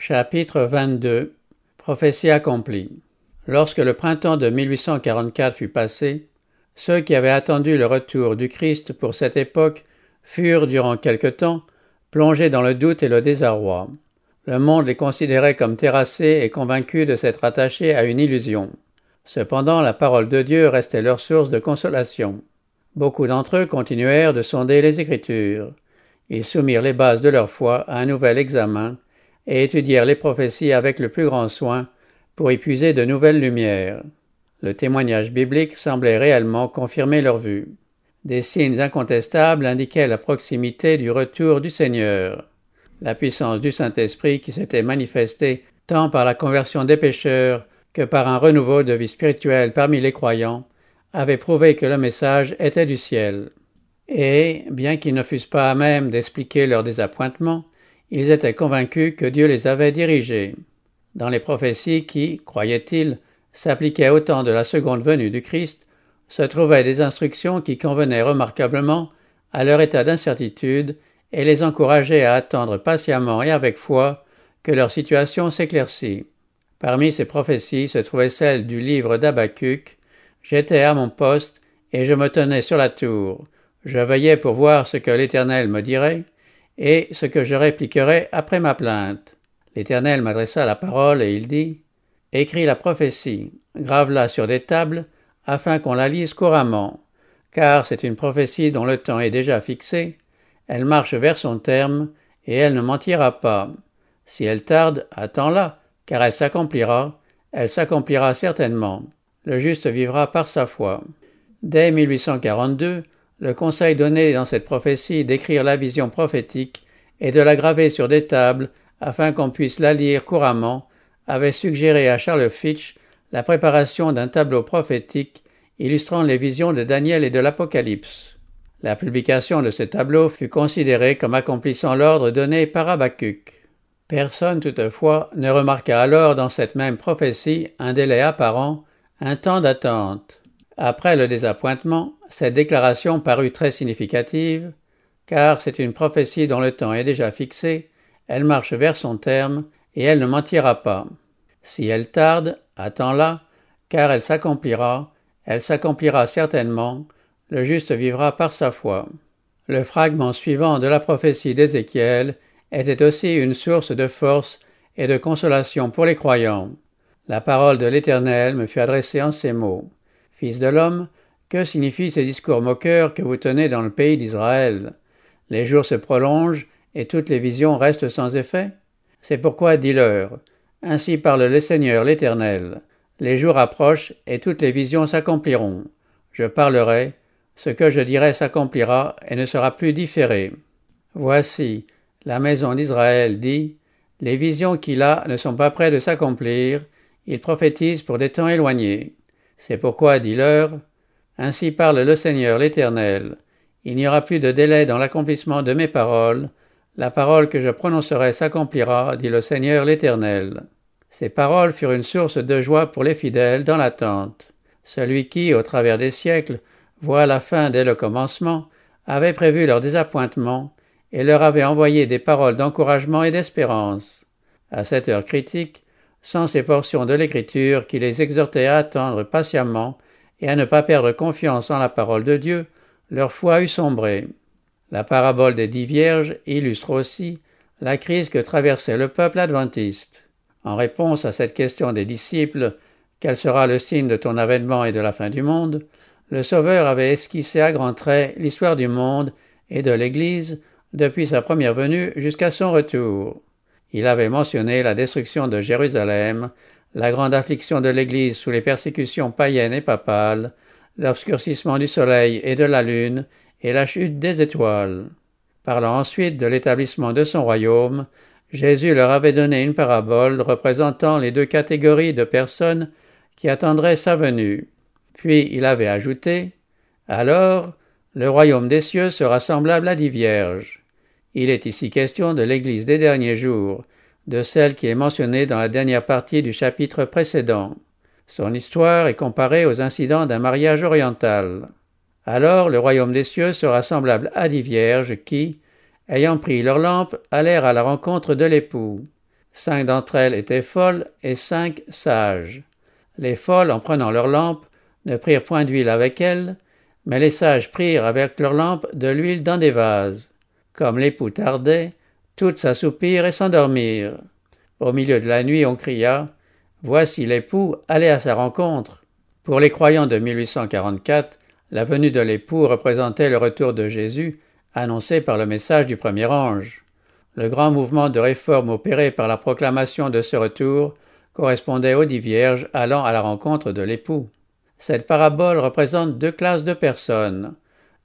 Chapitre 22 Prophétie accomplie Lorsque le printemps de 1844 fut passé, ceux qui avaient attendu le retour du Christ pour cette époque furent, durant quelque temps, plongés dans le doute et le désarroi. Le monde les considérait comme terrassés et convaincus de s'être attachés à une illusion. Cependant, la parole de Dieu restait leur source de consolation. Beaucoup d'entre eux continuèrent de sonder les Écritures. Ils soumirent les bases de leur foi à un nouvel examen et étudièrent les prophéties avec le plus grand soin pour y puiser de nouvelles lumières. Le témoignage biblique semblait réellement confirmer leur vue. Des signes incontestables indiquaient la proximité du retour du Seigneur. La puissance du Saint-Esprit qui s'était manifestée tant par la conversion des pécheurs que par un renouveau de vie spirituelle parmi les croyants avait prouvé que le message était du ciel. Et, bien qu'ils ne fussent pas à même d'expliquer leur désappointement, ils étaient convaincus que Dieu les avait dirigés. Dans les prophéties qui, croyaient-ils, s'appliquaient au temps de la seconde venue du Christ, se trouvaient des instructions qui convenaient remarquablement à leur état d'incertitude et les encourageaient à attendre patiemment et avec foi que leur situation s'éclaircît. Parmi ces prophéties se trouvait celle du livre d'Abacuc. J'étais à mon poste et je me tenais sur la tour. Je veillais pour voir ce que l'Éternel me dirait et ce que je répliquerai après ma plainte. L'Éternel m'adressa la parole et il dit Écris la prophétie, grave-la sur des tables, afin qu'on la lise couramment, car c'est une prophétie dont le temps est déjà fixé, elle marche vers son terme, et elle ne mentira pas. Si elle tarde, attends-la, car elle s'accomplira, elle s'accomplira certainement. Le juste vivra par sa foi. Dès 1842, le conseil donné dans cette prophétie d'écrire la vision prophétique et de la graver sur des tables afin qu'on puisse la lire couramment avait suggéré à Charles Fitch la préparation d'un tableau prophétique illustrant les visions de Daniel et de l'Apocalypse. La publication de ce tableau fut considérée comme accomplissant l'ordre donné par Habacuc. Personne toutefois ne remarqua alors dans cette même prophétie un délai apparent, un temps d'attente. Après le désappointement, cette déclaration parut très significative, car c'est une prophétie dont le temps est déjà fixé, elle marche vers son terme, et elle ne mentira pas. Si elle tarde, attends-la, car elle s'accomplira, elle s'accomplira certainement, le juste vivra par sa foi. Le fragment suivant de la prophétie d'Ézéchiel était aussi une source de force et de consolation pour les croyants. La parole de l'Éternel me fut adressée en ces mots. Fils de l'homme, que signifient ces discours moqueurs que vous tenez dans le pays d'Israël? Les jours se prolongent et toutes les visions restent sans effet? C'est pourquoi dis-leur Ainsi parle le Seigneur l'Éternel. Les jours approchent et toutes les visions s'accompliront. Je parlerai, ce que je dirai s'accomplira et ne sera plus différé. Voici, la maison d'Israël dit Les visions qu'il a ne sont pas près de s'accomplir, il prophétise pour des temps éloignés. C'est pourquoi dis-leur ainsi parle le Seigneur l'Éternel. Il n'y aura plus de délai dans l'accomplissement de mes paroles. La parole que je prononcerai s'accomplira, dit le Seigneur l'Éternel. Ces paroles furent une source de joie pour les fidèles dans l'attente. Celui qui, au travers des siècles, voit la fin dès le commencement, avait prévu leur désappointement et leur avait envoyé des paroles d'encouragement et d'espérance. À cette heure critique, sans ces portions de l'Écriture qui les exhortaient à attendre patiemment et à ne pas perdre confiance en la parole de Dieu, leur foi eut sombré. La parabole des dix vierges illustre aussi la crise que traversait le peuple adventiste. En réponse à cette question des disciples, quel sera le signe de ton avènement et de la fin du monde, le Sauveur avait esquissé à grands traits l'histoire du monde et de l'Église depuis sa première venue jusqu'à son retour. Il avait mentionné la destruction de Jérusalem, la grande affliction de l'Église sous les persécutions païennes et papales, l'obscurcissement du soleil et de la lune, et la chute des étoiles. Parlant ensuite de l'établissement de son royaume, Jésus leur avait donné une parabole représentant les deux catégories de personnes qui attendraient sa venue. Puis il avait ajouté Alors, le royaume des cieux sera semblable à dix vierges. Il est ici question de l'Église des derniers jours, de celle qui est mentionnée dans la dernière partie du chapitre précédent. Son histoire est comparée aux incidents d'un mariage oriental. Alors le royaume des cieux sera semblable à dix vierges qui, ayant pris leurs lampes, allèrent à la rencontre de l'époux. Cinq d'entre elles étaient folles et cinq sages. Les folles, en prenant leurs lampes, ne prirent point d'huile avec elles, mais les sages prirent avec leurs lampes de l'huile dans des vases. Comme l'époux tardait, toutes s'assoupirent et s'endormirent. Au milieu de la nuit, on cria Voici l'époux, allez à sa rencontre. Pour les croyants de 1844, la venue de l'époux représentait le retour de Jésus, annoncé par le message du premier ange. Le grand mouvement de réforme opéré par la proclamation de ce retour correspondait aux dix vierges allant à la rencontre de l'époux. Cette parabole représente deux classes de personnes.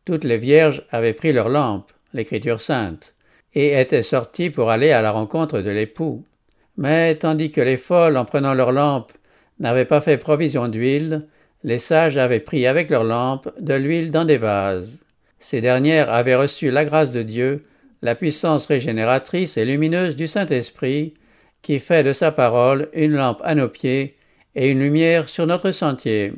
Toutes les vierges avaient pris leur lampe, l'écriture sainte, et étaient sorties pour aller à la rencontre de l'époux. Mais tandis que les folles, en prenant leur lampe, n'avaient pas fait provision d'huile, les sages avaient pris avec leurs lampes de l'huile dans des vases. Ces dernières avaient reçu la grâce de Dieu, la puissance régénératrice et lumineuse du Saint-Esprit, qui fait de sa parole une lampe à nos pieds et une lumière sur notre sentier.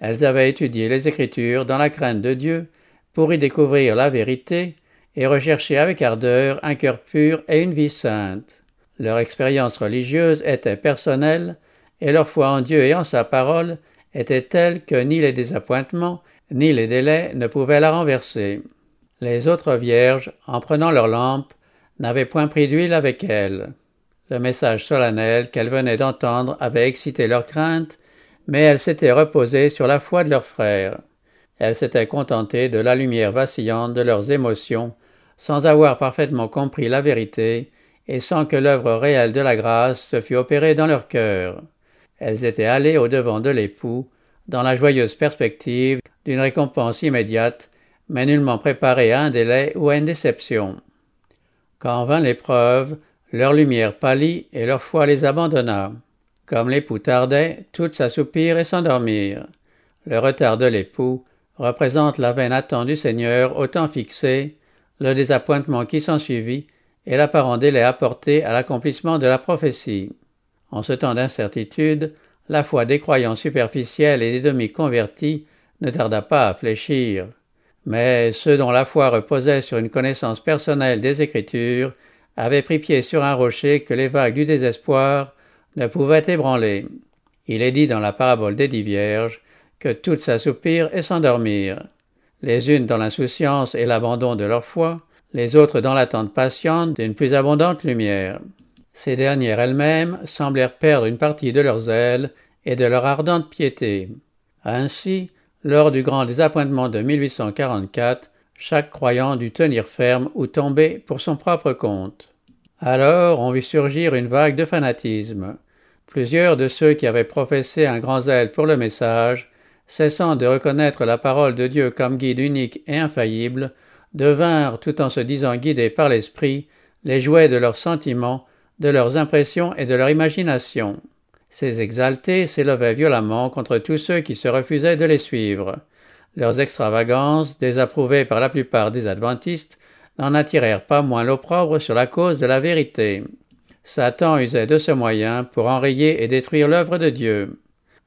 Elles avaient étudié les Écritures dans la crainte de Dieu pour y découvrir la vérité et rechercher avec ardeur un cœur pur et une vie sainte. Leur expérience religieuse était personnelle et leur foi en Dieu et en sa parole était telle que ni les désappointements ni les délais ne pouvaient la renverser. Les autres vierges, en prenant leur lampe, n'avaient point pris d'huile avec elles. Le message solennel qu'elles venaient d'entendre avait excité leur crainte, mais elles s'étaient reposées sur la foi de leurs frères. Elles s'étaient contentées de la lumière vacillante de leurs émotions, sans avoir parfaitement compris la vérité, et sans que l'œuvre réelle de la grâce se fût opérée dans leur cœur. Elles étaient allées au devant de l'époux, dans la joyeuse perspective d'une récompense immédiate, mais nullement préparées à un délai ou à une déception. Quand vint l'épreuve, leur lumière pâlit et leur foi les abandonna. Comme l'époux tardait, toutes s'assoupirent et s'endormirent. Le retard de l'époux représente la vaine attente du Seigneur au temps fixé, le désappointement qui s'ensuivit et l'apparent délai apporté à l'accomplissement de la prophétie. En ce temps d'incertitude, la foi des croyants superficiels et des demi-convertis ne tarda pas à fléchir. Mais ceux dont la foi reposait sur une connaissance personnelle des Écritures avaient pris pied sur un rocher que les vagues du désespoir ne pouvaient ébranler. Il est dit dans la parabole des dix vierges que toutes s'assoupirent et s'endormirent, les unes dans l'insouciance et l'abandon de leur foi, les autres dans l'attente patiente d'une plus abondante lumière. Ces dernières elles-mêmes semblèrent perdre une partie de leurs ailes et de leur ardente piété. Ainsi, lors du grand désappointement de 1844, chaque croyant dut tenir ferme ou tomber pour son propre compte. Alors on vit surgir une vague de fanatisme. Plusieurs de ceux qui avaient professé un grand zèle pour le message, cessant de reconnaître la parole de Dieu comme guide unique et infaillible, devinrent, tout en se disant guidés par l'Esprit, les jouets de leurs sentiments, de leurs impressions et de leur imagination. Ces exaltés s'élevaient violemment contre tous ceux qui se refusaient de les suivre. Leurs extravagances, désapprouvées par la plupart des adventistes, n'en attirèrent pas moins l'opprobre sur la cause de la vérité. Satan usait de ce moyen pour enrayer et détruire l'œuvre de Dieu.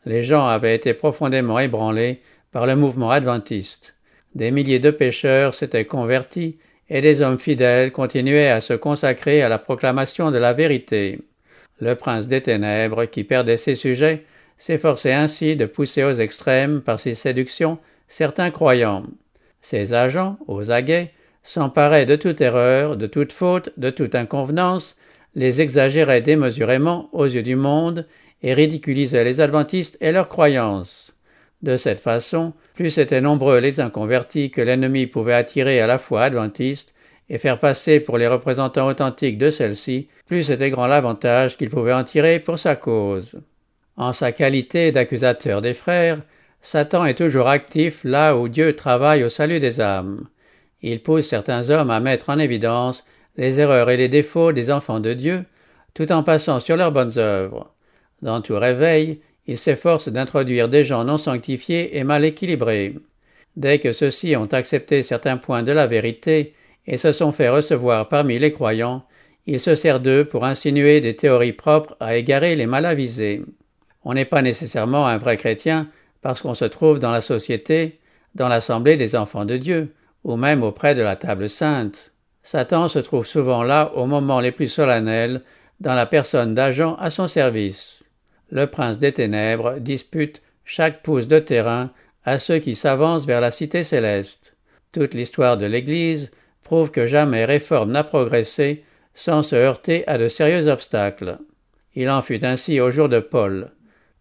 Les gens avaient été profondément ébranlés par le mouvement adventiste. Des milliers de pécheurs s'étaient convertis et des hommes fidèles continuaient à se consacrer à la proclamation de la vérité. Le prince des ténèbres, qui perdait ses sujets, s'efforçait ainsi de pousser aux extrêmes par ses séductions certains croyants. Ses agents, aux aguets, s'emparaient de toute erreur, de toute faute, de toute inconvenance, les exagéraient démesurément aux yeux du monde et ridiculisaient les adventistes et leurs croyances. De cette façon, plus étaient nombreux les inconvertis que l'ennemi pouvait attirer à la foi adventiste et faire passer pour les représentants authentiques de celle-ci, plus était grand l'avantage qu'il pouvait en tirer pour sa cause. En sa qualité d'accusateur des frères, Satan est toujours actif là où Dieu travaille au salut des âmes. Il pousse certains hommes à mettre en évidence les erreurs et les défauts des enfants de Dieu, tout en passant sur leurs bonnes œuvres. Dans tout réveil, il s'efforce d'introduire des gens non sanctifiés et mal équilibrés. Dès que ceux-ci ont accepté certains points de la vérité et se sont fait recevoir parmi les croyants, il se sert d'eux pour insinuer des théories propres à égarer les mal avisés. On n'est pas nécessairement un vrai chrétien parce qu'on se trouve dans la société, dans l'assemblée des enfants de Dieu, ou même auprès de la table sainte. Satan se trouve souvent là au moment les plus solennels dans la personne d'agents à son service. Le prince des ténèbres dispute chaque pouce de terrain à ceux qui s'avancent vers la cité céleste. Toute l'histoire de l'Église prouve que jamais réforme n'a progressé sans se heurter à de sérieux obstacles. Il en fut ainsi au jour de Paul.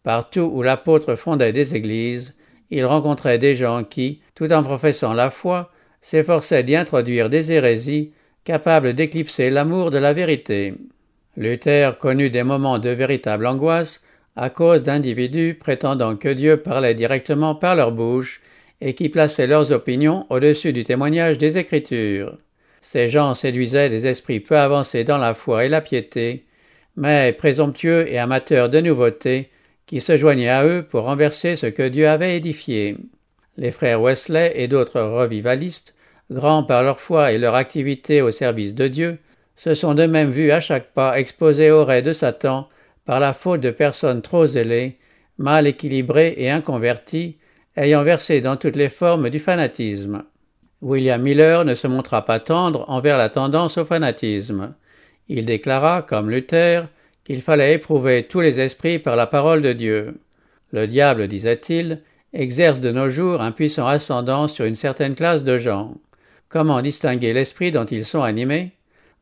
Partout où l'apôtre fondait des églises, il rencontrait des gens qui, tout en professant la foi, s'efforçaient d'y introduire des hérésies capables d'éclipser l'amour de la vérité. Luther connut des moments de véritable angoisse à cause d'individus prétendant que Dieu parlait directement par leur bouche et qui plaçaient leurs opinions au-dessus du témoignage des Écritures. Ces gens séduisaient des esprits peu avancés dans la foi et la piété, mais présomptueux et amateurs de nouveautés, qui se joignaient à eux pour renverser ce que Dieu avait édifié. Les frères Wesley et d'autres revivalistes, grands par leur foi et leur activité au service de Dieu, se sont de même vus à chaque pas exposés aux raies de Satan par la faute de personnes trop zélées, mal équilibrées et inconverties, ayant versé dans toutes les formes du fanatisme. William Miller ne se montra pas tendre envers la tendance au fanatisme. Il déclara, comme Luther, qu'il fallait éprouver tous les esprits par la parole de Dieu. Le diable, disait-il, exerce de nos jours un puissant ascendant sur une certaine classe de gens. Comment distinguer l'esprit dont ils sont animés?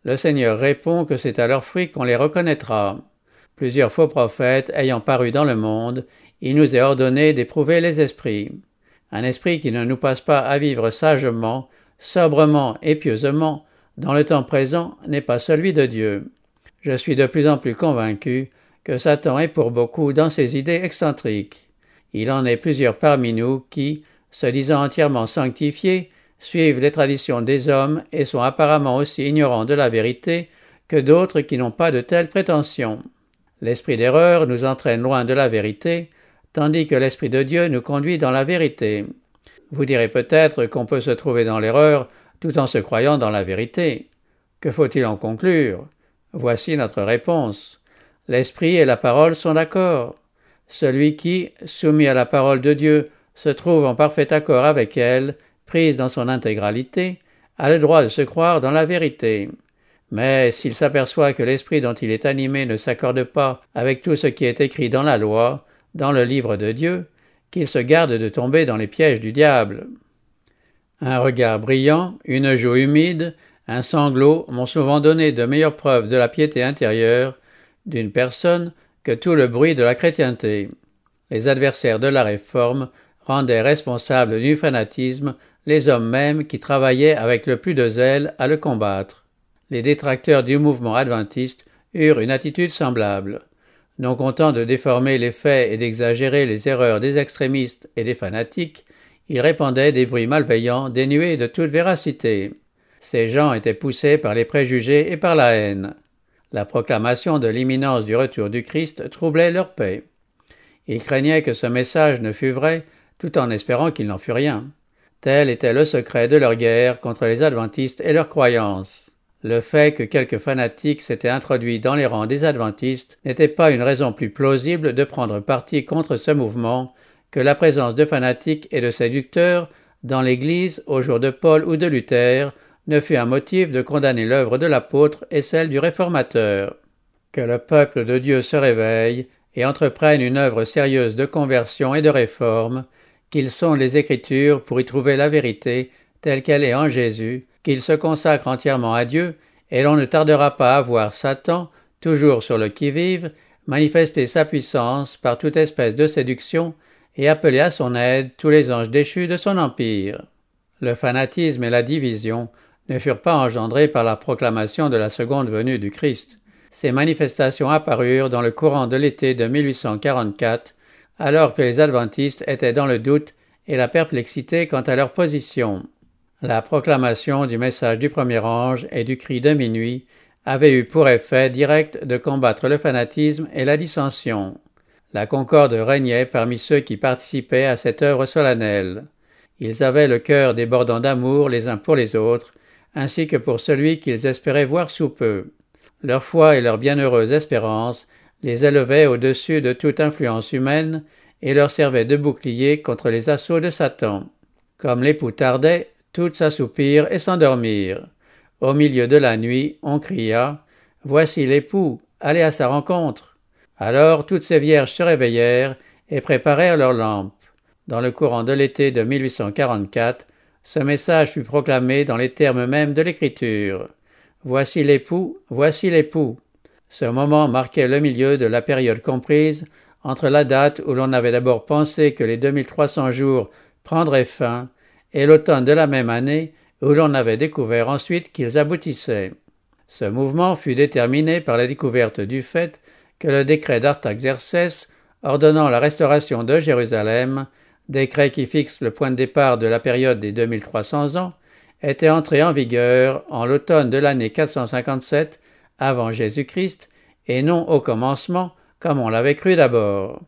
Le Seigneur répond que c'est à leurs fruits qu'on les reconnaîtra. Plusieurs faux prophètes ayant paru dans le monde, il nous est ordonné d'éprouver les esprits. Un esprit qui ne nous passe pas à vivre sagement, sobrement et pieusement, dans le temps présent, n'est pas celui de Dieu. Je suis de plus en plus convaincu que Satan est pour beaucoup dans ses idées excentriques. Il en est plusieurs parmi nous qui, se disant entièrement sanctifiés, suivent les traditions des hommes et sont apparemment aussi ignorants de la vérité que d'autres qui n'ont pas de telles prétentions. L'esprit d'erreur nous entraîne loin de la vérité, tandis que l'esprit de Dieu nous conduit dans la vérité. Vous direz peut-être qu'on peut se trouver dans l'erreur tout en se croyant dans la vérité. Que faut-il en conclure? Voici notre réponse. L'esprit et la parole sont d'accord. Celui qui, soumis à la parole de Dieu, se trouve en parfait accord avec elle, prise dans son intégralité, a le droit de se croire dans la vérité. Mais s'il s'aperçoit que l'esprit dont il est animé ne s'accorde pas avec tout ce qui est écrit dans la loi, dans le livre de Dieu, qu'il se garde de tomber dans les pièges du diable. Un regard brillant, une joue humide, un sanglot m'ont souvent donné de meilleures preuves de la piété intérieure d'une personne que tout le bruit de la chrétienté. Les adversaires de la réforme rendaient responsables du fanatisme les hommes mêmes qui travaillaient avec le plus de zèle à le combattre. Les détracteurs du mouvement adventiste eurent une attitude semblable. Non contents de déformer les faits et d'exagérer les erreurs des extrémistes et des fanatiques, ils répandaient des bruits malveillants dénués de toute véracité. Ces gens étaient poussés par les préjugés et par la haine. La proclamation de l'imminence du retour du Christ troublait leur paix. Ils craignaient que ce message ne fût vrai, tout en espérant qu'il n'en fût rien. Tel était le secret de leur guerre contre les adventistes et leurs croyances. Le fait que quelques fanatiques s'étaient introduits dans les rangs des adventistes n'était pas une raison plus plausible de prendre parti contre ce mouvement que la présence de fanatiques et de séducteurs dans l'Église au jour de Paul ou de Luther ne fut un motif de condamner l'œuvre de l'apôtre et celle du réformateur. Que le peuple de Dieu se réveille et entreprenne une œuvre sérieuse de conversion et de réforme, qu'ils sont les Écritures pour y trouver la vérité telle qu'elle est en Jésus, qu'ils se consacrent entièrement à Dieu, et l'on ne tardera pas à voir Satan, toujours sur le qui-vive, manifester sa puissance par toute espèce de séduction et appeler à son aide tous les anges déchus de son empire. Le fanatisme et la division ne furent pas engendrés par la proclamation de la seconde venue du Christ. Ces manifestations apparurent dans le courant de l'été de 1844, alors que les adventistes étaient dans le doute et la perplexité quant à leur position. La proclamation du message du premier ange et du cri de minuit avait eu pour effet direct de combattre le fanatisme et la dissension. La concorde régnait parmi ceux qui participaient à cette œuvre solennelle. Ils avaient le cœur débordant d'amour les uns pour les autres, ainsi que pour celui qu'ils espéraient voir sous peu. Leur foi et leur bienheureuse espérance les élevaient au-dessus de toute influence humaine et leur servaient de bouclier contre les assauts de Satan. Comme l'époux tardait, toutes s'assoupirent et s'endormirent. Au milieu de la nuit, on cria Voici l'époux, aller à sa rencontre. Alors toutes ces vierges se réveillèrent et préparèrent leurs lampes. Dans le courant de l'été de 1844, ce message fut proclamé dans les termes mêmes de l'écriture. Voici l'époux, voici l'époux. Ce moment marquait le milieu de la période comprise entre la date où l'on avait d'abord pensé que les 2300 jours prendraient fin et l'automne de la même année où l'on avait découvert ensuite qu'ils aboutissaient. Ce mouvement fut déterminé par la découverte du fait que le décret d'Artaxerxès ordonnant la restauration de Jérusalem, décret qui fixe le point de départ de la période des 2300 ans, était entré en vigueur en l'automne de l'année 457 avant Jésus-Christ et non au commencement comme on l'avait cru d'abord.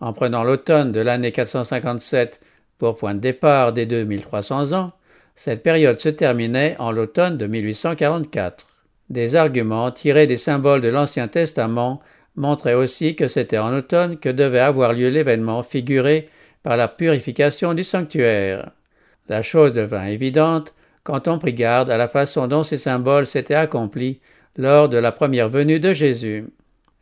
En prenant l'automne de l'année 457 pour point de départ des 2300 ans, cette période se terminait en l'automne de 1844. Des arguments tirés des symboles de l'Ancien Testament montraient aussi que c'était en automne que devait avoir lieu l'événement figuré par la purification du sanctuaire. La chose devint évidente quand on prit garde à la façon dont ces symboles s'étaient accomplis lors de la première venue de Jésus.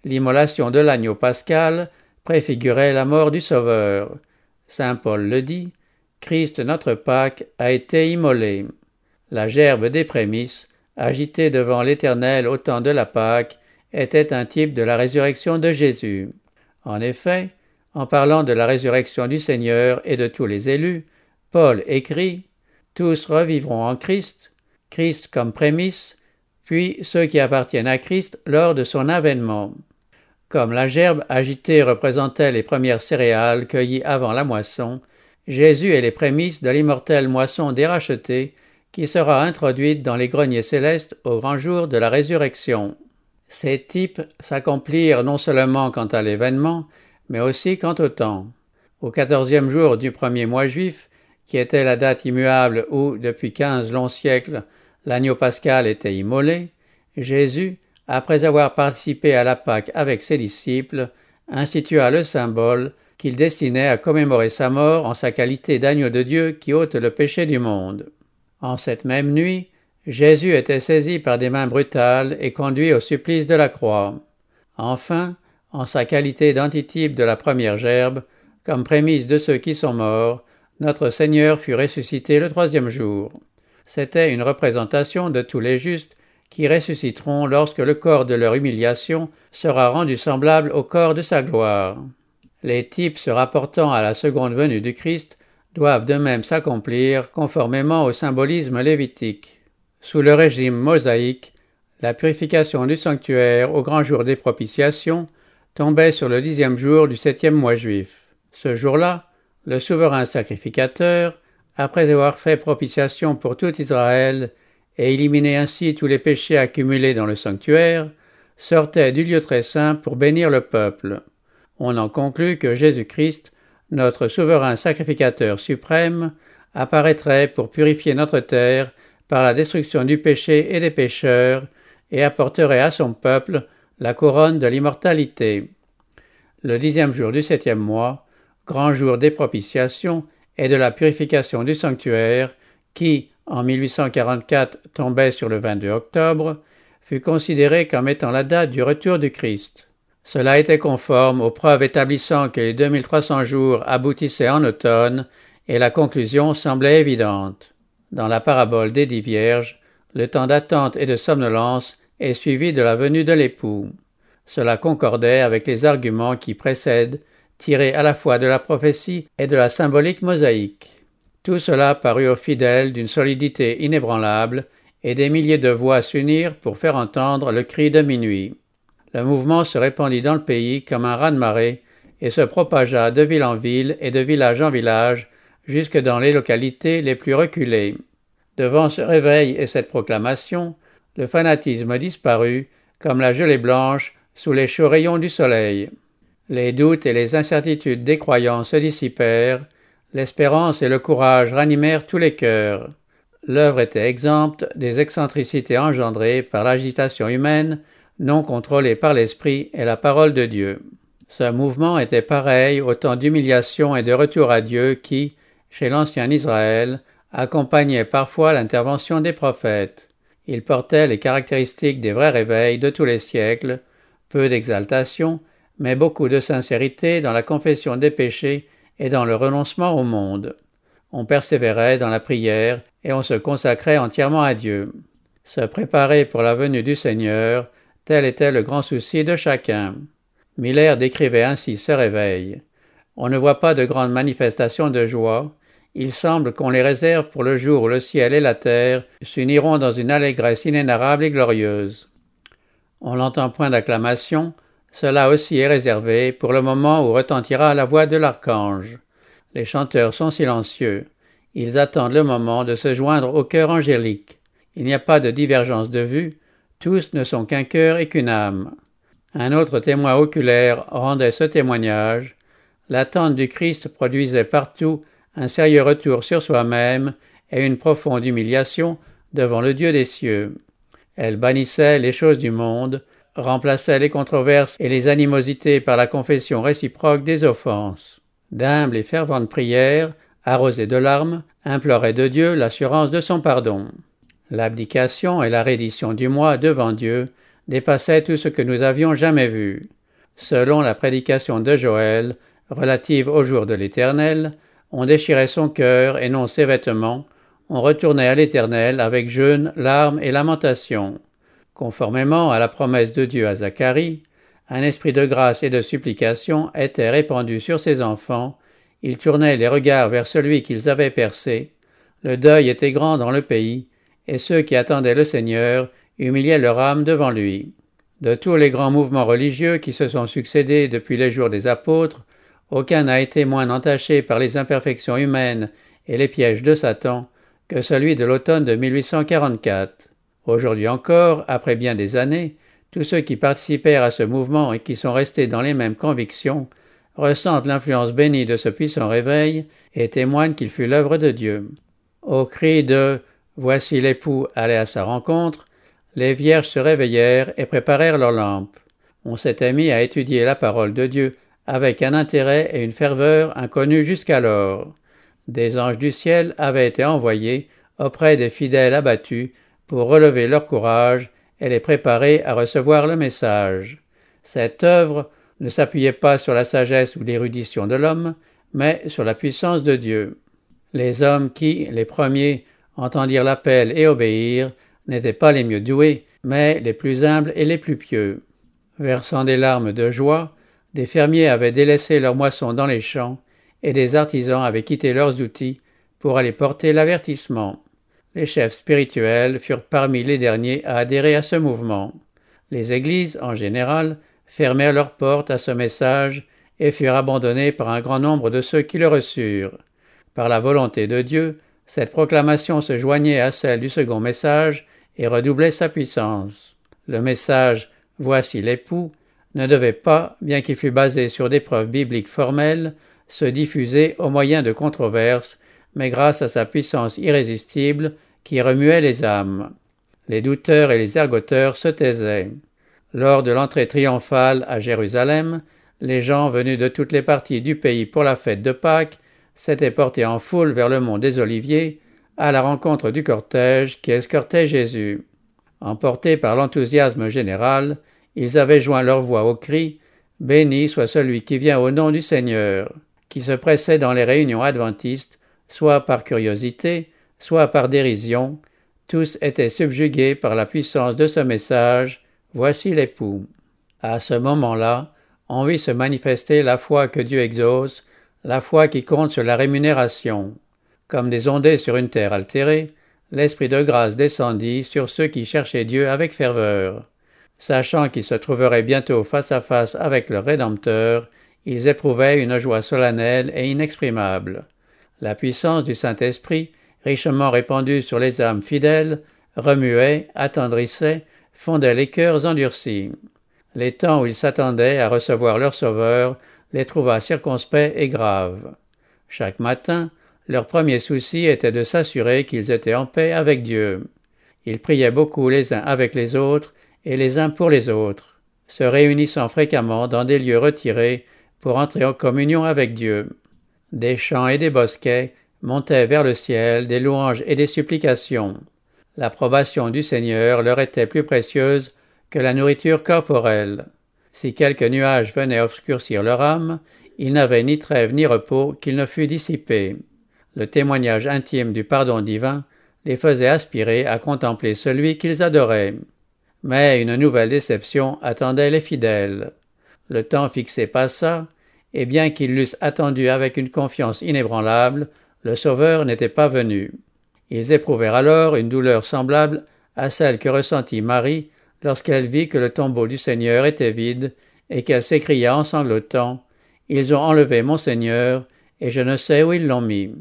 L'immolation de l'agneau pascal préfigurait la mort du Sauveur. Saint Paul le dit, Christ notre Pâque a été immolé. La gerbe des prémices, agitée devant l'Éternel au temps de la Pâque, était un type de la résurrection de Jésus. En effet, en parlant de la résurrection du Seigneur et de tous les élus, Paul écrit Tous revivront en Christ, Christ comme prémisse, puis ceux qui appartiennent à Christ lors de son avènement. Comme la gerbe agitée représentait les premières céréales cueillies avant la moisson, Jésus est les prémices de l'immortelle moisson des rachetés qui sera introduite dans les greniers célestes au grand jour de la résurrection. Ces types s'accomplirent non seulement quant à l'événement, mais aussi quant au temps. Au quatorzième jour du premier mois juif, qui était la date immuable où, depuis quinze longs siècles, l'agneau pascal était immolé, Jésus, après avoir participé à la Pâque avec ses disciples, institua le symbole qu'il destinait à commémorer sa mort en sa qualité d'agneau de Dieu qui ôte le péché du monde. En cette même nuit, Jésus était saisi par des mains brutales et conduit au supplice de la croix. Enfin, en sa qualité d'antitype de la première gerbe, comme prémisse de ceux qui sont morts, notre Seigneur fut ressuscité le troisième jour. C'était une représentation de tous les justes qui ressusciteront lorsque le corps de leur humiliation sera rendu semblable au corps de sa gloire. Les types se rapportant à la seconde venue du Christ doivent de même s'accomplir conformément au symbolisme lévitique. Sous le régime mosaïque, la purification du sanctuaire au grand jour des propitiations tombait sur le dixième jour du septième mois juif. Ce jour-là, le souverain sacrificateur, après avoir fait propitiation pour tout Israël, et éliminer ainsi tous les péchés accumulés dans le sanctuaire, sortait du lieu très saint pour bénir le peuple. On en conclut que Jésus-Christ, notre souverain sacrificateur suprême, apparaîtrait pour purifier notre terre par la destruction du péché et des pécheurs, et apporterait à son peuple la couronne de l'immortalité. Le dixième jour du septième mois, grand jour des propitiations et de la purification du sanctuaire, qui, en 1844 tombait sur le 22 octobre, fut considéré comme étant la date du retour du Christ. Cela était conforme aux preuves établissant que les 2300 jours aboutissaient en automne et la conclusion semblait évidente. Dans la parabole des dix vierges, le temps d'attente et de somnolence est suivi de la venue de l'époux. Cela concordait avec les arguments qui précèdent, tirés à la fois de la prophétie et de la symbolique mosaïque. Tout cela parut aux fidèles d'une solidité inébranlable, et des milliers de voix s'unirent pour faire entendre le cri de minuit. Le mouvement se répandit dans le pays comme un raz-de-marée et se propagea de ville en ville et de village en village jusque dans les localités les plus reculées. Devant ce réveil et cette proclamation, le fanatisme disparut comme la gelée blanche sous les chauds rayons du soleil. Les doutes et les incertitudes des croyants se dissipèrent, L'espérance et le courage ranimèrent tous les cœurs. L'œuvre était exempte des excentricités engendrées par l'agitation humaine, non contrôlée par l'esprit et la parole de Dieu. Ce mouvement était pareil au temps d'humiliation et de retour à Dieu qui, chez l'ancien Israël, accompagnait parfois l'intervention des prophètes. Il portait les caractéristiques des vrais réveils de tous les siècles, peu d'exaltation, mais beaucoup de sincérité dans la confession des péchés et dans le renoncement au monde. On persévérait dans la prière et on se consacrait entièrement à Dieu. Se préparer pour la venue du Seigneur, tel était le grand souci de chacun. Miller décrivait ainsi ce réveil. On ne voit pas de grandes manifestations de joie. Il semble qu'on les réserve pour le jour où le ciel et la terre s'uniront dans une allégresse inénarrable et glorieuse. On n'entend point d'acclamation, cela aussi est réservé pour le moment où retentira la voix de l'archange. Les chanteurs sont silencieux. Ils attendent le moment de se joindre au cœur angélique. Il n'y a pas de divergence de vue, tous ne sont qu'un cœur et qu'une âme. Un autre témoin oculaire rendait ce témoignage. L'attente du Christ produisait partout un sérieux retour sur soi-même et une profonde humiliation devant le Dieu des cieux. Elle bannissait les choses du monde, remplaçait les controverses et les animosités par la confession réciproque des offenses. D'humbles et ferventes prières, arrosées de larmes, imploraient de Dieu l'assurance de son pardon. L'abdication et la reddition du moi devant Dieu dépassaient tout ce que nous avions jamais vu. Selon la prédication de Joël, relative au jour de l'Éternel, on déchirait son cœur et non ses vêtements, on retournait à l'Éternel avec jeûne, larmes et lamentations. Conformément à la promesse de Dieu à Zacharie, un esprit de grâce et de supplication était répandu sur ses enfants, ils tournaient les regards vers celui qu'ils avaient percé, le deuil était grand dans le pays, et ceux qui attendaient le Seigneur humiliaient leur âme devant lui. De tous les grands mouvements religieux qui se sont succédés depuis les jours des apôtres, aucun n'a été moins entaché par les imperfections humaines et les pièges de Satan que celui de l'automne de 1844. Aujourd'hui encore, après bien des années, tous ceux qui participèrent à ce mouvement et qui sont restés dans les mêmes convictions ressentent l'influence bénie de ce puissant réveil et témoignent qu'il fut l'œuvre de Dieu. Au cri de Voici l'époux allé à sa rencontre, les vierges se réveillèrent et préparèrent leurs lampes. On s'était mis à étudier la parole de Dieu avec un intérêt et une ferveur inconnus jusqu'alors. Des anges du ciel avaient été envoyés auprès des fidèles abattus pour relever leur courage et les préparer à recevoir le message. Cette œuvre ne s'appuyait pas sur la sagesse ou l'érudition de l'homme, mais sur la puissance de Dieu. Les hommes qui, les premiers, entendirent l'appel et obéirent, n'étaient pas les mieux doués, mais les plus humbles et les plus pieux. Versant des larmes de joie, des fermiers avaient délaissé leurs moissons dans les champs, et des artisans avaient quitté leurs outils pour aller porter l'avertissement. Les chefs spirituels furent parmi les derniers à adhérer à ce mouvement. Les églises, en général, fermèrent leurs portes à ce message et furent abandonnées par un grand nombre de ceux qui le reçurent. Par la volonté de Dieu, cette proclamation se joignait à celle du second message et redoublait sa puissance. Le message Voici l'époux ne devait pas, bien qu'il fût basé sur des preuves bibliques formelles, se diffuser au moyen de controverses, mais grâce à sa puissance irrésistible, qui remuait les âmes. Les douteurs et les ergoteurs se taisaient. Lors de l'entrée triomphale à Jérusalem, les gens venus de toutes les parties du pays pour la fête de Pâques s'étaient portés en foule vers le mont des Oliviers, à la rencontre du cortège qui escortait Jésus. Emportés par l'enthousiasme général, ils avaient joint leur voix au cri Béni soit celui qui vient au nom du Seigneur, qui se pressait dans les réunions adventistes, soit par curiosité, soit par dérision, tous étaient subjugués par la puissance de ce message Voici l'époux. À ce moment-là, on vit se manifester la foi que Dieu exauce, la foi qui compte sur la rémunération. Comme des ondées sur une terre altérée, l'Esprit de grâce descendit sur ceux qui cherchaient Dieu avec ferveur. Sachant qu'ils se trouveraient bientôt face à face avec leur Rédempteur, ils éprouvaient une joie solennelle et inexprimable. La puissance du Saint-Esprit richement répandue sur les âmes fidèles, remuait, attendrissait, fondait les cœurs endurcis. Les temps où ils s'attendaient à recevoir leur Sauveur les trouva circonspects et graves. Chaque matin, leur premier souci était de s'assurer qu'ils étaient en paix avec Dieu. Ils priaient beaucoup les uns avec les autres et les uns pour les autres, se réunissant fréquemment dans des lieux retirés pour entrer en communion avec Dieu. Des champs et des bosquets montaient vers le ciel des louanges et des supplications. L'approbation du Seigneur leur était plus précieuse que la nourriture corporelle. Si quelques nuages venaient obscurcir leur âme, ils n'avaient ni trêve ni repos qu'il ne fût dissipé. Le témoignage intime du pardon divin les faisait aspirer à contempler celui qu'ils adoraient. Mais une nouvelle déception attendait les fidèles. Le temps fixé passa, et bien qu'ils l'eussent attendu avec une confiance inébranlable, le Sauveur n'était pas venu. Ils éprouvèrent alors une douleur semblable à celle que ressentit Marie lorsqu'elle vit que le tombeau du Seigneur était vide, et qu'elle s'écria en sanglotant Ils ont enlevé mon Seigneur, et je ne sais où ils l'ont mis.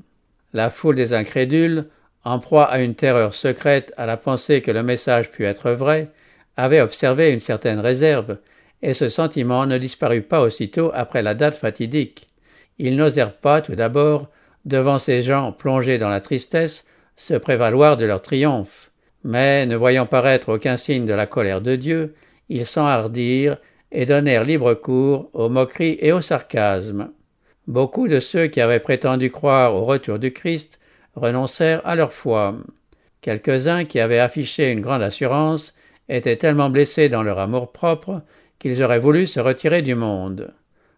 La foule des incrédules, en proie à une terreur secrète à la pensée que le message pût être vrai, avait observé une certaine réserve, et ce sentiment ne disparut pas aussitôt après la date fatidique. Ils n'osèrent pas, tout d'abord, devant ces gens plongés dans la tristesse, se prévaloir de leur triomphe. Mais, ne voyant paraître aucun signe de la colère de Dieu, ils s'enhardirent et donnèrent libre cours aux moqueries et aux sarcasmes. Beaucoup de ceux qui avaient prétendu croire au retour du Christ renoncèrent à leur foi. Quelques-uns qui avaient affiché une grande assurance étaient tellement blessés dans leur amour-propre qu'ils auraient voulu se retirer du monde.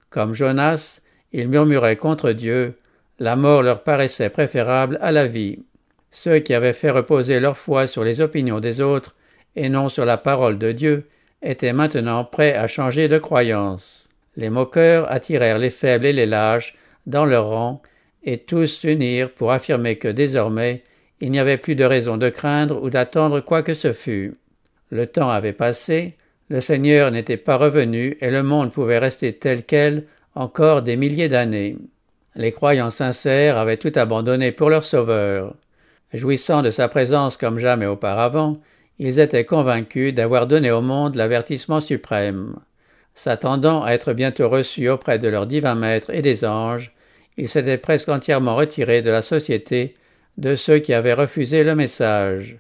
Comme Jonas, ils murmuraient contre Dieu, la mort leur paraissait préférable à la vie. Ceux qui avaient fait reposer leur foi sur les opinions des autres et non sur la parole de Dieu étaient maintenant prêts à changer de croyance. Les moqueurs attirèrent les faibles et les lâches dans leur rang, et tous s'unirent pour affirmer que désormais il n'y avait plus de raison de craindre ou d'attendre quoi que ce fût. Le temps avait passé, le Seigneur n'était pas revenu et le monde pouvait rester tel quel encore des milliers d'années. Les croyants sincères avaient tout abandonné pour leur Sauveur. Jouissant de sa présence comme jamais auparavant, ils étaient convaincus d'avoir donné au monde l'avertissement suprême. S'attendant à être bientôt reçus auprès de leur divin maître et des anges, ils s'étaient presque entièrement retirés de la société de ceux qui avaient refusé le message.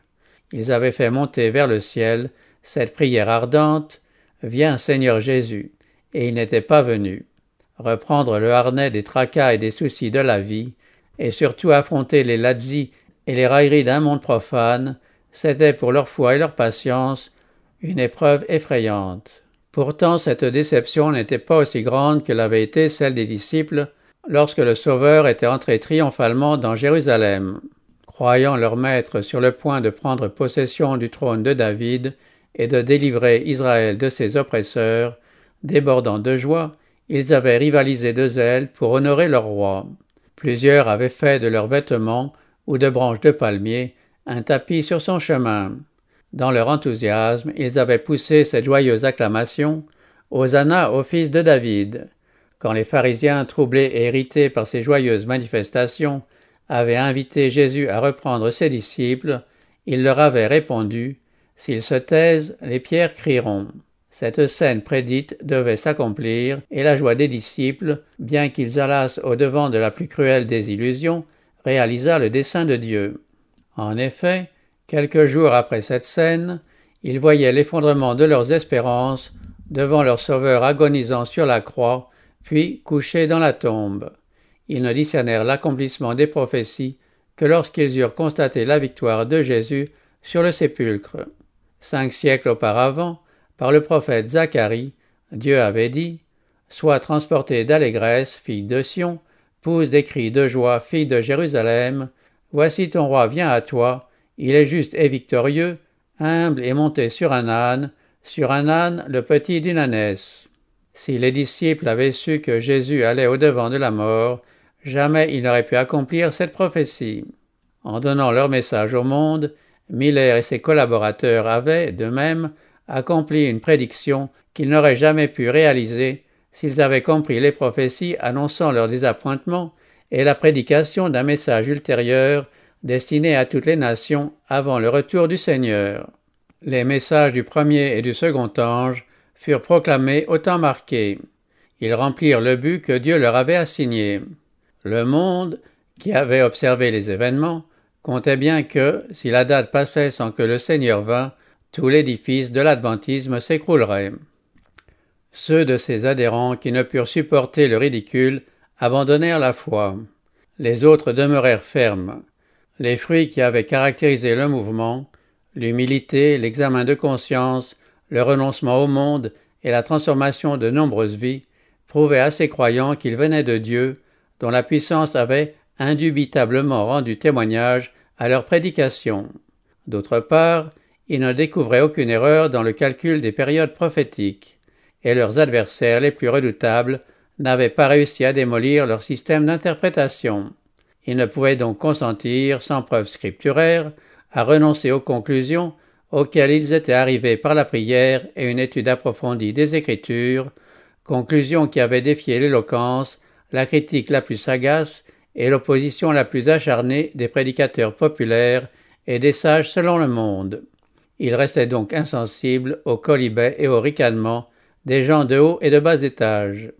Ils avaient fait monter vers le ciel cette prière ardente Viens Seigneur Jésus, et il n'était pas venu. Reprendre le harnais des tracas et des soucis de la vie, et surtout affronter les lazis et les railleries d'un monde profane, c'était pour leur foi et leur patience une épreuve effrayante. Pourtant cette déception n'était pas aussi grande que l'avait été celle des disciples lorsque le Sauveur était entré triomphalement dans Jérusalem. Croyant leur maître sur le point de prendre possession du trône de David, et de délivrer Israël de ses oppresseurs, débordant de joie, ils avaient rivalisé de zèle pour honorer leur roi. Plusieurs avaient fait de leurs vêtements ou de branches de palmier un tapis sur son chemin. Dans leur enthousiasme, ils avaient poussé cette joyeuse acclamation Hosanna au fils de David. Quand les pharisiens, troublés et irrités par ces joyeuses manifestations, avaient invité Jésus à reprendre ses disciples, il leur avait répondu S'ils se taisent, les pierres crieront. Cette scène prédite devait s'accomplir, et la joie des disciples, bien qu'ils allassent au devant de la plus cruelle des illusions, réalisa le dessein de Dieu. En effet, quelques jours après cette scène, ils voyaient l'effondrement de leurs espérances devant leur Sauveur agonisant sur la croix, puis couché dans la tombe. Ils ne discernèrent l'accomplissement des prophéties que lorsqu'ils eurent constaté la victoire de Jésus sur le sépulcre. Cinq siècles auparavant, par le prophète Zacharie, Dieu avait dit Sois transportée d'allégresse, fille de Sion, pousse des cris de joie, fille de Jérusalem, voici ton roi vient à toi, il est juste et victorieux, humble et monté sur un âne, sur un âne le petit d'une ânesse. Si les disciples avaient su que Jésus allait au-devant de la mort, jamais ils n'auraient pu accomplir cette prophétie. En donnant leur message au monde, Miller et ses collaborateurs avaient, de même, accompli une prédiction qu'ils n'auraient jamais pu réaliser s'ils avaient compris les prophéties annonçant leur désappointement et la prédication d'un message ultérieur destiné à toutes les nations avant le retour du Seigneur. Les messages du premier et du second ange furent proclamés au temps marqué. Ils remplirent le but que Dieu leur avait assigné. Le monde, qui avait observé les événements, comptait bien que, si la date passait sans que le Seigneur vînt, tout l'édifice de l'adventisme s'écroulerait. Ceux de ses adhérents qui ne purent supporter le ridicule abandonnèrent la foi. Les autres demeurèrent fermes. Les fruits qui avaient caractérisé le mouvement, l'humilité, l'examen de conscience, le renoncement au monde et la transformation de nombreuses vies prouvaient à ces croyants qu'ils venaient de Dieu, dont la puissance avait indubitablement rendu témoignage à leur prédication. D'autre part, ils ne découvraient aucune erreur dans le calcul des périodes prophétiques, et leurs adversaires les plus redoutables n'avaient pas réussi à démolir leur système d'interprétation. Ils ne pouvaient donc consentir, sans preuve scripturaire, à renoncer aux conclusions auxquelles ils étaient arrivés par la prière et une étude approfondie des Écritures, conclusions qui avaient défié l'éloquence, la critique la plus sagace et l'opposition la plus acharnée des prédicateurs populaires et des sages selon le monde. Ils restaient donc insensibles aux colibets et aux ricanements des gens de haut et de bas étage.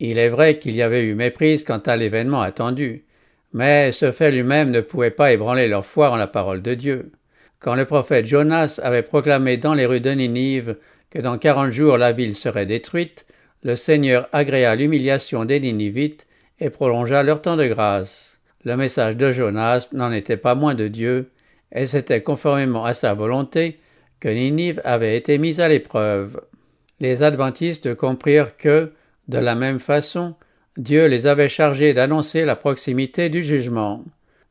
Il est vrai qu'il y avait eu méprise quant à l'événement attendu, mais ce fait lui-même ne pouvait pas ébranler leur foi en la parole de Dieu. Quand le prophète Jonas avait proclamé dans les rues de Ninive que dans quarante jours la ville serait détruite, le Seigneur agréa l'humiliation des Ninivites et prolongea leur temps de grâce. Le message de Jonas n'en était pas moins de Dieu, et c'était conformément à sa volonté que Ninive avait été mise à l'épreuve. Les adventistes comprirent que, de la même façon, Dieu les avait chargés d'annoncer la proximité du jugement.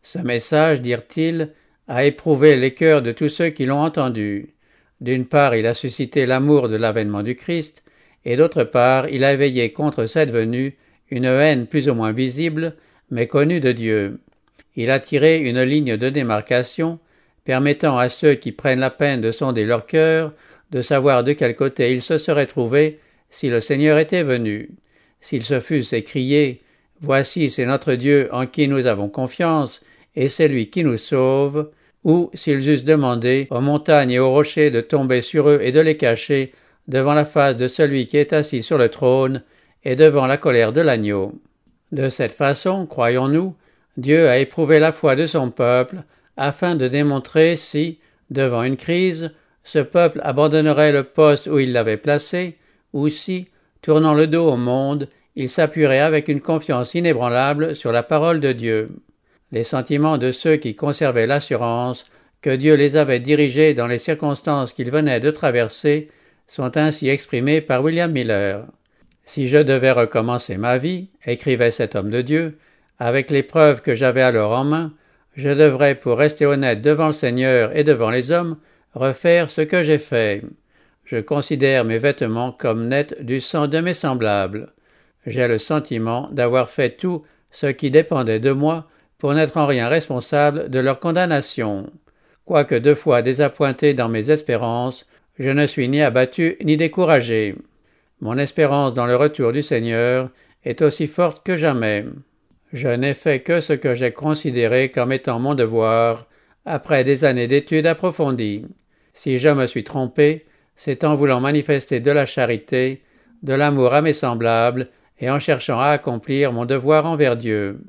Ce message, dirent-ils, a éprouvé les cœurs de tous ceux qui l'ont entendu. D'une part, il a suscité l'amour de l'avènement du Christ, et d'autre part, il a éveillé contre cette venue une haine plus ou moins visible, mais connue de Dieu. Il a tiré une ligne de démarcation, permettant à ceux qui prennent la peine de sonder leur cœur de savoir de quel côté ils se seraient trouvés si le Seigneur était venu. S'ils se fussent écriés Voici c'est notre Dieu en qui nous avons confiance, et c'est lui qui nous sauve, ou s'ils eussent demandé aux montagnes et aux rochers de tomber sur eux et de les cacher devant la face de celui qui est assis sur le trône et devant la colère de l'agneau. De cette façon, croyons-nous, Dieu a éprouvé la foi de son peuple afin de démontrer si, devant une crise, ce peuple abandonnerait le poste où il l'avait placé, ou si, tournant le dos au monde, il s'appuierait avec une confiance inébranlable sur la parole de Dieu. Les sentiments de ceux qui conservaient l'assurance que Dieu les avait dirigés dans les circonstances qu'ils venaient de traverser sont ainsi exprimés par William Miller. Si je devais recommencer ma vie, écrivait cet homme de Dieu, avec les preuves que j'avais alors en main, je devrais, pour rester honnête devant le Seigneur et devant les hommes, refaire ce que j'ai fait. Je considère mes vêtements comme nets du sang de mes semblables. J'ai le sentiment d'avoir fait tout ce qui dépendait de moi pour n'être en rien responsable de leur condamnation. Quoique deux fois désappointé dans mes espérances, je ne suis ni abattu ni découragé. Mon espérance dans le retour du Seigneur est aussi forte que jamais. Je n'ai fait que ce que j'ai considéré comme étant mon devoir après des années d'études approfondies. Si je me suis trompé, c'est en voulant manifester de la charité, de l'amour à mes semblables, et en cherchant à accomplir mon devoir envers Dieu.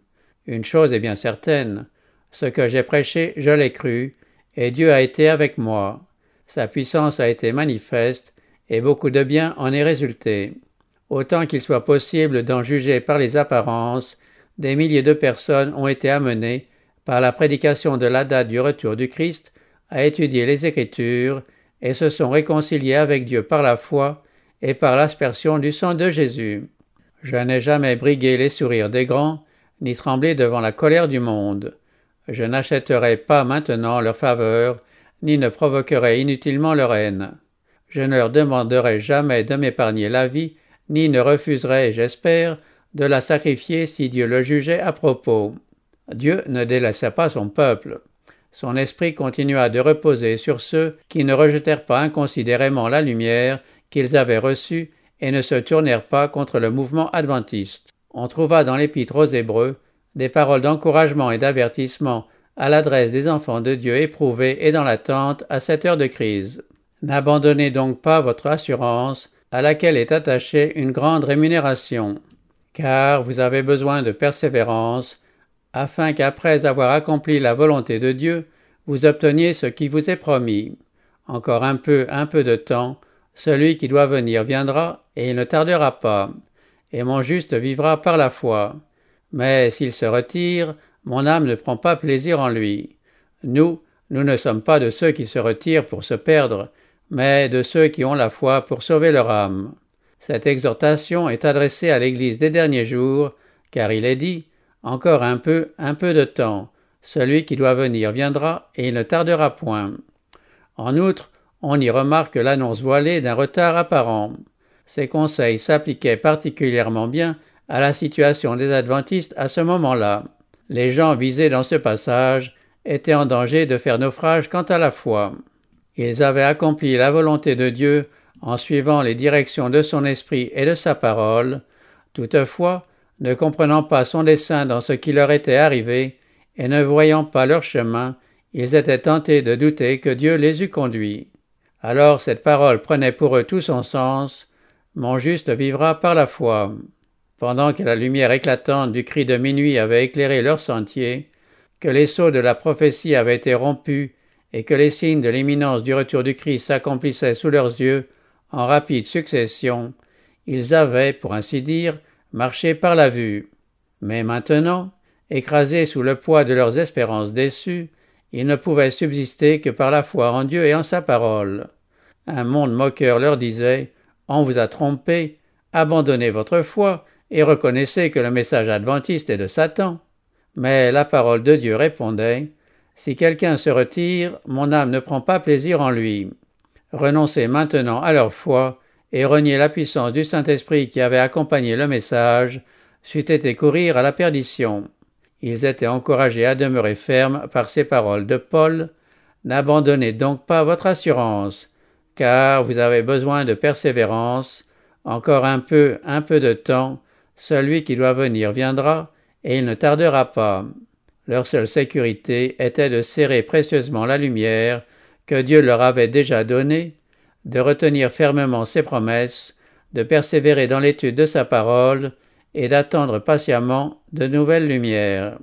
Une chose est bien certaine, ce que j'ai prêché, je l'ai cru, et Dieu a été avec moi. Sa puissance a été manifeste, et beaucoup de bien en est résulté. Autant qu'il soit possible d'en juger par les apparences, des milliers de personnes ont été amenées, par la prédication de la date du retour du Christ, à étudier les Écritures, et se sont réconciliés avec Dieu par la foi et par l'aspersion du sang de Jésus. Je n'ai jamais brigué les sourires des grands, ni tremblé devant la colère du monde. Je n'achèterai pas maintenant leur faveur, ni ne provoquerai inutilement leur haine. Je ne leur demanderai jamais de m'épargner la vie, ni ne refuserai, j'espère, de la sacrifier si Dieu le jugeait à propos. Dieu ne délaissa pas son peuple. Son esprit continua de reposer sur ceux qui ne rejetèrent pas inconsidérément la lumière qu'ils avaient reçue et ne se tournèrent pas contre le mouvement adventiste. On trouva dans l'épître aux Hébreux des paroles d'encouragement et d'avertissement à l'adresse des enfants de Dieu éprouvés et dans l'attente à cette heure de crise. N'abandonnez donc pas votre assurance à laquelle est attachée une grande rémunération, car vous avez besoin de persévérance afin qu'après avoir accompli la volonté de Dieu, vous obteniez ce qui vous est promis. Encore un peu, un peu de temps, celui qui doit venir viendra, et il ne tardera pas, et mon juste vivra par la foi. Mais s'il se retire, mon âme ne prend pas plaisir en lui. Nous, nous ne sommes pas de ceux qui se retirent pour se perdre, mais de ceux qui ont la foi pour sauver leur âme. Cette exhortation est adressée à l'Église des derniers jours, car il est dit Encore un peu, un peu de temps. Celui qui doit venir viendra, et il ne tardera point. En outre, on y remarque l'annonce voilée d'un retard apparent. Ces conseils s'appliquaient particulièrement bien à la situation des adventistes à ce moment-là. Les gens visés dans ce passage étaient en danger de faire naufrage quant à la foi. Ils avaient accompli la volonté de Dieu en suivant les directions de son esprit et de sa parole, toutefois, ne comprenant pas son dessein dans ce qui leur était arrivé, et ne voyant pas leur chemin, ils étaient tentés de douter que Dieu les eût conduits. Alors cette parole prenait pour eux tout son sens. Mon juste vivra par la foi. Pendant que la lumière éclatante du cri de minuit avait éclairé leur sentier, que les sceaux de la prophétie avaient été rompus et que les signes de l'imminence du retour du Christ s'accomplissaient sous leurs yeux en rapide succession, ils avaient, pour ainsi dire, marché par la vue. Mais maintenant, écrasés sous le poids de leurs espérances déçues, ils ne pouvaient subsister que par la foi en Dieu et en sa parole. Un monde moqueur leur disait On vous a trompé, abandonnez votre foi et reconnaissez que le message adventiste est de Satan. Mais la parole de Dieu répondait Si quelqu'un se retire, mon âme ne prend pas plaisir en lui. Renoncez maintenant à leur foi et renier la puissance du Saint-Esprit qui avait accompagné le message, c'eût été courir à la perdition. Ils étaient encouragés à demeurer fermes par ces paroles de Paul. N'abandonnez donc pas votre assurance, car vous avez besoin de persévérance. Encore un peu, un peu de temps, celui qui doit venir viendra, et il ne tardera pas. Leur seule sécurité était de serrer précieusement la lumière que Dieu leur avait déjà donnée, de retenir fermement ses promesses, de persévérer dans l'étude de sa parole, et d'attendre patiemment de nouvelles lumières.